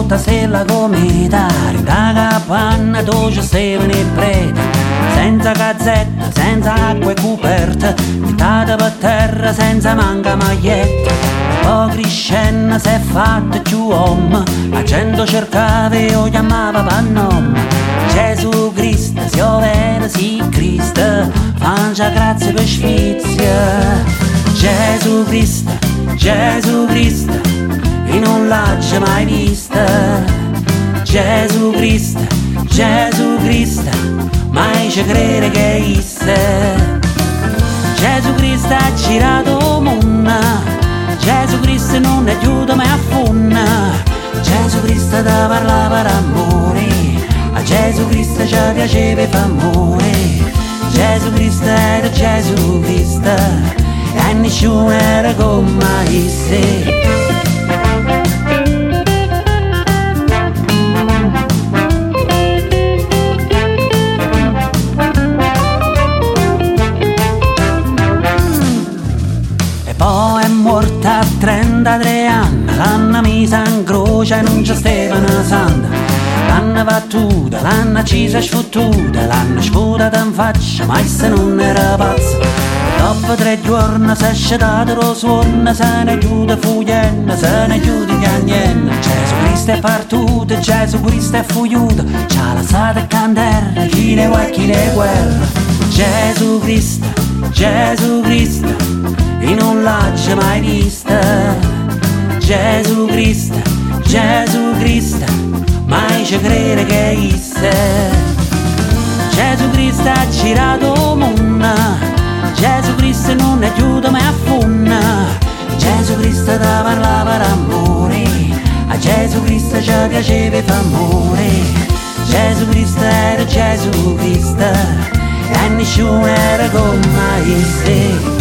volta se la cometa Da capanna tu ci steven e prete Senza gazzetta, senza acqua e coperta Buttata per terra senza manca maglietta. Poi crescenna si è fatta più uomo La gente cercava e lo chiamava per nome Gesù Cristo, se io vero sì Cristo. Fancia grazie per sfizia. Gesù Cristo, Gesù Cristo non l'ha mai vista. Gesù Cristo, Gesù Cristo, mai ci crede che esiste. Gesù Cristo ha girato mondo, Gesù Cristo non aiuta mai a funna. Gesù Cristo da parlava d'amore, a Gesù Cristo ci piaceva fa amore. Gesù Cristo era Gesù Cristo, e nessuno era come se. 33 anni, l'hanno messa in croce e non c'è Stefano Santa. L'hanno battuta, l'hanno accisa sfottuta, l'hanno sputata in faccia, ma se non era pazzo. Dopo tre giorni si è scedato lo suono, se ne chiude fuglienna, se ne chiude piagnenna. Gesù Cristo è partuto, Gesù Cristo è fugliuto, c'ha la sata candela, chi ne vuoi, chi ne guerra. Gesù Cristo, Gesù Cristo e non l'ha mai vista. Gesù Cristo, Gesù Cristo, mai ci crede che esiste. Gesù Cristo ha girato mondo, Gesù Cristo non aiuta mai a funna. Gesù Cristo da parlava d'amore, a Gesù Cristo ci piaceva fa amore. Gesù Cristo era Gesù Cristo, e nessuno era come se.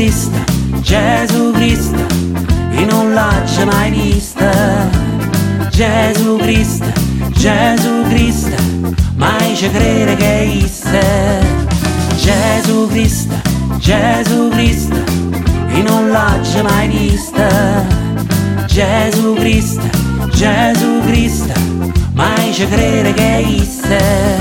Cristo, Gesù Cristo, e non l'ha mai vista. Gesù Cristo, Gesù Cristo, mai ci crede che esiste. Gesù Cristo, Gesù Cristo, e non l'ha mai vista. Gesù Cristo, Gesù Cristo, mai ci crede che esiste.